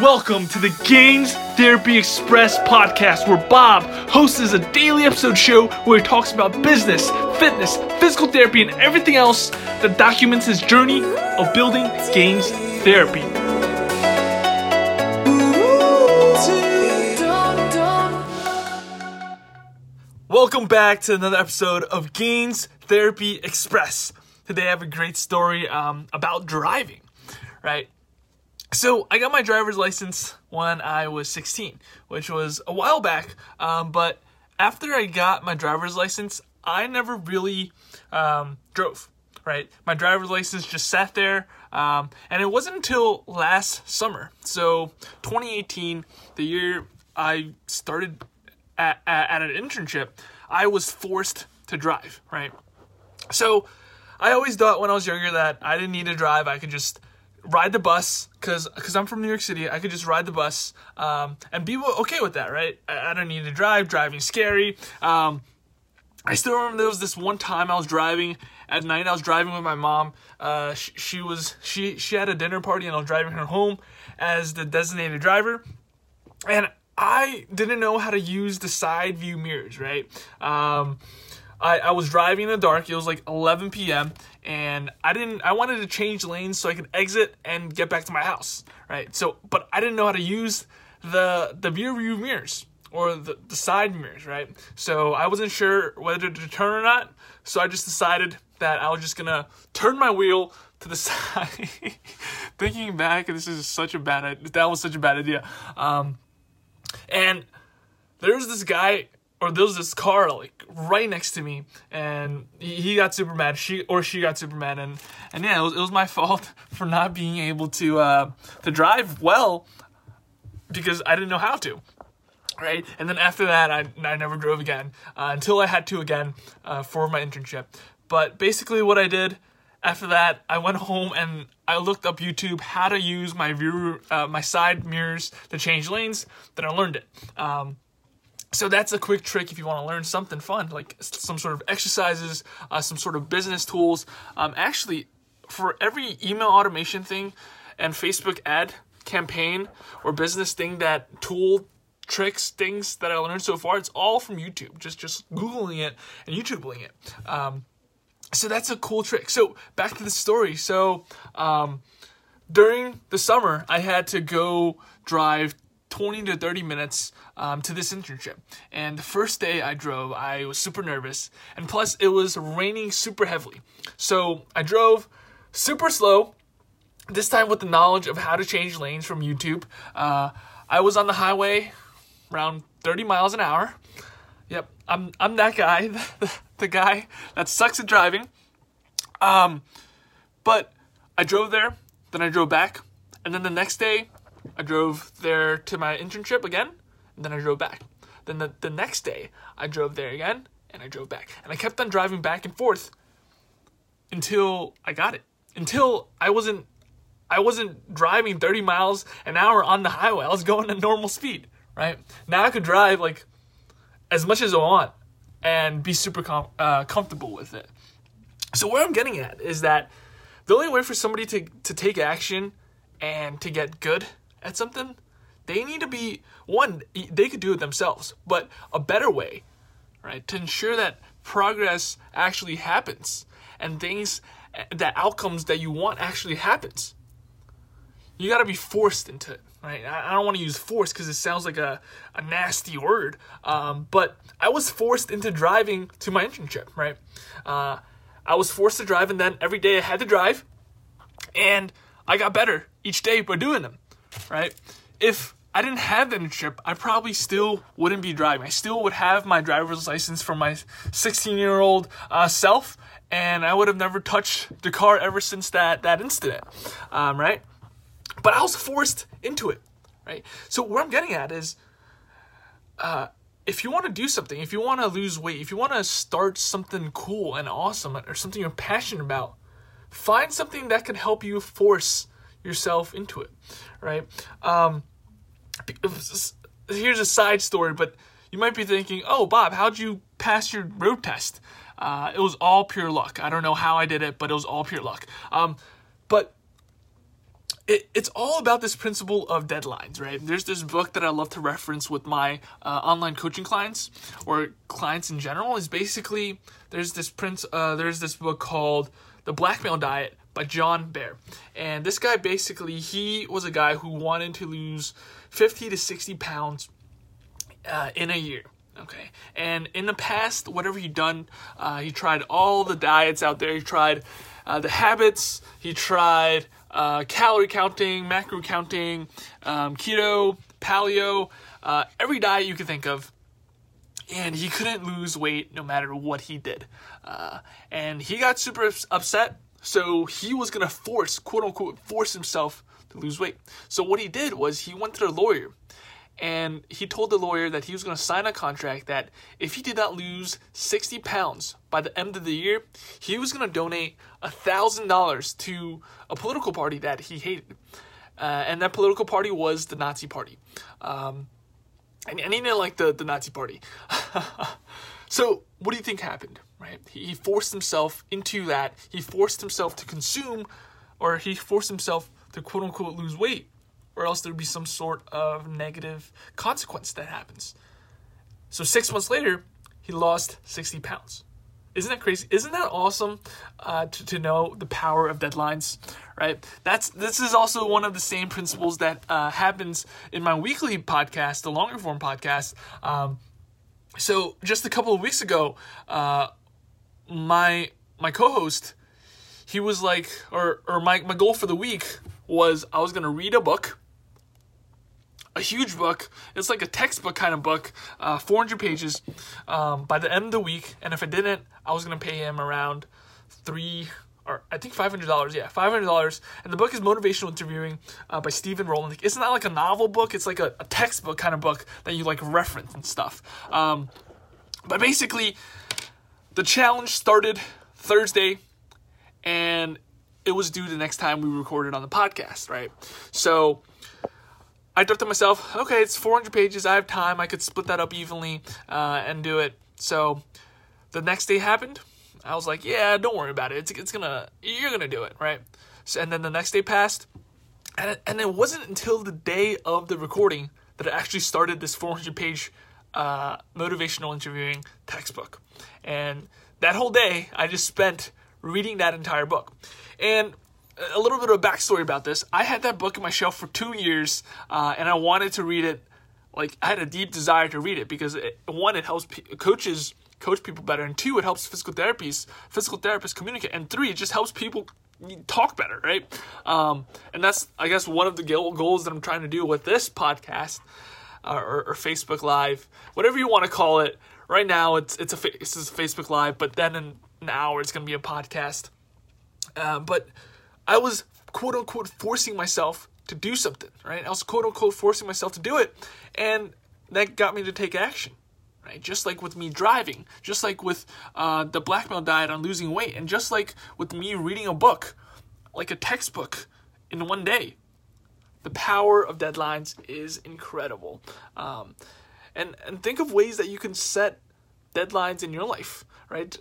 Welcome to the Gains Therapy Express podcast, where Bob hosts a daily episode show where he talks about business, fitness, physical therapy, and everything else that documents his journey of building Gains Therapy. Welcome back to another episode of Gains Therapy Express. Today I have a great story um, about driving, right? So I got my driver's license when I was 16, which was a while back. Um, but after I got my driver's license, I never really um, drove. Right, my driver's license just sat there, um, and it wasn't until last summer, so 2018, the year I started at, at, at an internship, I was forced to drive. Right, so I always thought when I was younger that I didn't need to drive; I could just ride the bus because because I'm from New York City. I could just ride the bus um, and be okay with that, right? I, I don't need to drive. Driving's scary. Um, I still remember there was this one time I was driving at night. I was driving with my mom. Uh, she, she was she she had a dinner party and I was driving her home as the designated driver, and I didn't know how to use the side view mirrors, right? Um, I, I was driving in the dark. It was like 11 p.m. and I didn't. I wanted to change lanes so I could exit and get back to my house, right? So, but I didn't know how to use the the rear view mirrors or the, the side mirrors, right? So I wasn't sure whether to turn or not. So I just decided that I was just gonna turn my wheel to the side. Thinking back, this is such a bad. That was such a bad idea. Um, and there's this guy or there was this car like right next to me and he got super mad she or she got super mad and and yeah it was, it was my fault for not being able to uh to drive well because i didn't know how to right? And then after that i, I never drove again uh, until i had to again uh, for my internship. But basically what i did after that i went home and i looked up youtube how to use my view uh, my side mirrors to change lanes then i learned it. Um, so that's a quick trick if you want to learn something fun, like some sort of exercises, uh, some sort of business tools. Um, actually, for every email automation thing and Facebook ad campaign or business thing that tool tricks things that I learned so far, it's all from YouTube. Just just googling it and YouTubing it. Um, so that's a cool trick. So back to the story. So um, during the summer, I had to go drive 20 to 30 minutes um, to this internship. And the first day I drove, I was super nervous. And plus, it was raining super heavily. So I drove super slow, this time with the knowledge of how to change lanes from YouTube. Uh, I was on the highway around 30 miles an hour. Yep, I'm, I'm that guy, the, the guy that sucks at driving. Um, but I drove there, then I drove back, and then the next day I drove there to my internship again, and then I drove back. Then the, the next day, I drove there again, and I drove back. And I kept on driving back and forth until I got it. Until I wasn't I wasn't driving 30 miles an hour on the highway. I was going at normal speed, right? Now I could drive like as much as I want and be super com- uh, comfortable with it. So where I'm getting at is that the only way for somebody to, to take action and to get good at something, they need to be one, they could do it themselves, but a better way, right? To ensure that progress actually happens and things that outcomes that you want actually happens. You got to be forced into it, right? I don't want to use force because it sounds like a, a nasty word, um, but I was forced into driving to my internship, right? Uh, I was forced to drive, and then every day I had to drive, and I got better each day by doing them right? If I didn't have that internship, I probably still wouldn't be driving. I still would have my driver's license from my 16 year old uh, self, and I would have never touched the car ever since that that incident, um, right? But I was forced into it, right? So what I'm getting at is, uh, if you want to do something, if you want to lose weight, if you want to start something cool and awesome or something you're passionate about, find something that can help you force yourself into it, right? Um, here's a side story, but you might be thinking, oh, Bob, how'd you pass your road test? Uh, it was all pure luck. I don't know how I did it, but it was all pure luck. Um, it, it's all about this principle of deadlines, right? There's this book that I love to reference with my uh, online coaching clients or clients in general. Is basically there's this prince. Uh, there's this book called The Blackmail Diet by John Bear, and this guy basically he was a guy who wanted to lose 50 to 60 pounds uh, in a year. Okay, and in the past, whatever he done, uh, he tried all the diets out there. He tried uh, the habits. He tried uh, calorie counting, macro counting, um, keto, paleo, uh, every diet you can think of. And he couldn't lose weight no matter what he did. Uh, and he got super upset, so he was gonna force, quote unquote, force himself to lose weight. So what he did was he went to the lawyer and he told the lawyer that he was going to sign a contract that if he did not lose 60 pounds by the end of the year, he was going to donate $1,000 to a political party that he hated. Uh, and that political party was the Nazi Party. Um, and, and he didn't like the, the Nazi Party. so, what do you think happened? Right? He, he forced himself into that. He forced himself to consume, or he forced himself to quote unquote lose weight or else there'd be some sort of negative consequence that happens. So six months later, he lost 60 pounds. Isn't that crazy? Isn't that awesome uh, to, to know the power of deadlines, right? That's this is also one of the same principles that uh, happens in my weekly podcast, the longer form podcast. Um, so just a couple of weeks ago, uh, my my co-host, he was like, or or my my goal for the week was I was gonna read a book a huge book. It's like a textbook kind of book, uh, 400 pages um, by the end of the week. And if I didn't, I was to pay him around three or I think $500. Yeah, $500. And the book is Motivational Interviewing uh, by Stephen Rollnick. It's not like a novel book, it's like a, a, textbook kind of book that you like reference and stuff. Um, but basically, the challenge started Thursday and it was due the next time we recorded on the podcast, right? So I thought to myself, okay, it's 400 pages. I have time. I could split that up evenly uh, and do it. So the next day happened. I was like, yeah, don't worry about it. It's, it's gonna, you're gonna do it, right? So, and then the next day passed, and it, and it wasn't until the day of the recording that I actually started this 400 page uh, motivational interviewing textbook. And that whole day, I just spent reading that entire book. And a little bit of a backstory about this. I had that book in my shelf for two years, uh, and I wanted to read it. Like I had a deep desire to read it because it, one, it helps p- coaches coach people better, and two, it helps physical therapists physical therapists communicate, and three, it just helps people talk better, right? Um, and that's I guess one of the goals that I'm trying to do with this podcast uh, or, or, Facebook Live, whatever you want to call it. Right now, it's it's a it's a Facebook Live, but then in an hour, it's going to be a podcast. Uh, but I was quote unquote forcing myself to do something, right? I was quote unquote forcing myself to do it. And that got me to take action, right? Just like with me driving, just like with uh, the blackmail diet on losing weight, and just like with me reading a book, like a textbook, in one day. The power of deadlines is incredible. Um, and, and think of ways that you can set deadlines in your life, right?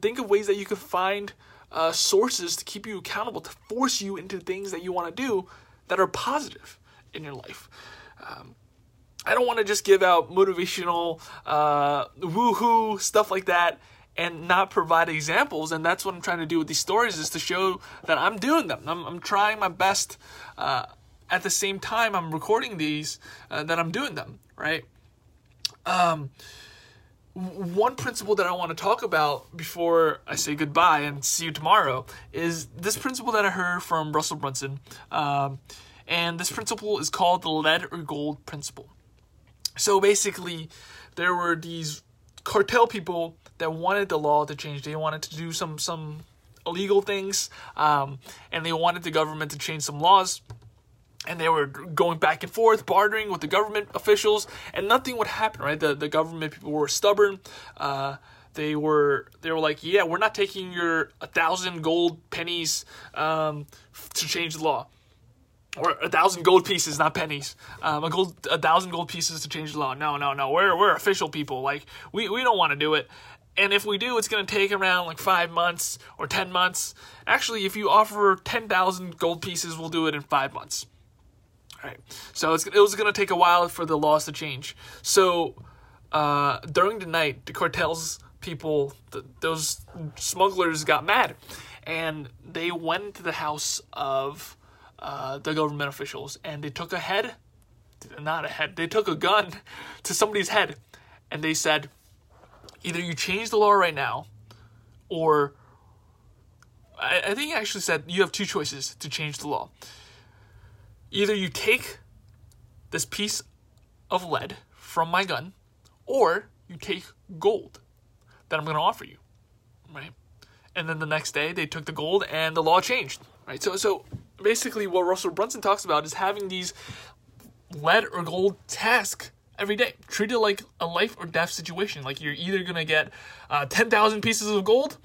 Think of ways that you can find uh, sources to keep you accountable, to force you into things that you want to do that are positive in your life. Um, I don't want to just give out motivational, uh, woohoo stuff like that and not provide examples. And that's what I'm trying to do with these stories is to show that I'm doing them. I'm, I'm trying my best. Uh, at the same time, I'm recording these uh, that I'm doing them. Right. Um, one principle that I want to talk about before I say goodbye and see you tomorrow is this principle that I heard from Russell Brunson. Um, and this principle is called the lead or gold principle. So basically, there were these cartel people that wanted the law to change. They wanted to do some some illegal things, um, and they wanted the government to change some laws and they were going back and forth, bartering with the government officials, and nothing would happen. Right? The the government people were stubborn. Uh, they were they were like, yeah, we're not taking your a thousand gold pennies um, to change the law, or a thousand gold pieces, not pennies. Um, a gold a thousand gold pieces to change the law. No, no, no. We're we're official people. Like we we don't want to do it. And if we do, it's going to take around like five months or 10 months. Actually, if you offer 10,000 gold pieces, we'll do it in five months. Right. So it was going to take a while for the laws to change. So uh, during the night, the cartels people, the, those smugglers got mad. And they went to the house of uh, the government officials and they took a head, not a head, they took a gun to somebody's head and they said, either you change the law right now, or I think he actually said you have two choices to change the law. Either you take this piece of lead from my gun, or you take gold that I'm going to offer you, right? And then the next day they took the gold and the law changed, right? So, so basically, what Russell Brunson talks about is having these lead or gold tasks every day. Treat it like a life or death situation. Like you're either gonna get uh, ten thousand pieces of gold,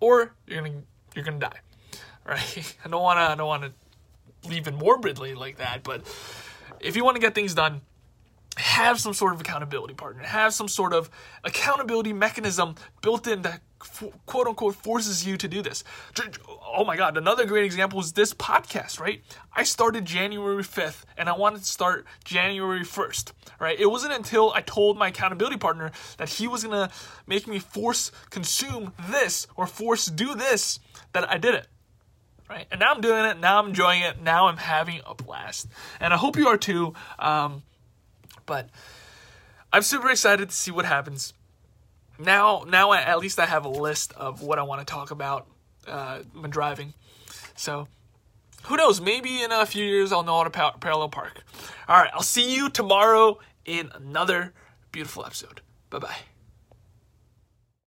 or you're gonna you're gonna die. Right? I don't wanna I don't wanna leave it morbidly like that, but if you want to get things done, have some sort of accountability partner. Have some sort of accountability mechanism built in that quote unquote forces you to do this. Oh my God, another great example is this podcast, right? I started January 5th and I wanted to start January 1st, right? It wasn't until I told my accountability partner that he was gonna make me force consume this or force do this that I did it. Right? And now I'm doing it, now I'm enjoying it, now I'm having a blast. And I hope you are too. Um, but I'm super excited to see what happens now now I, at least I have a list of what I want to talk about uh, when driving. So who knows? Maybe in a few years I'll know how to pa- parallel park. All right, I'll see you tomorrow in another beautiful episode. Bye bye.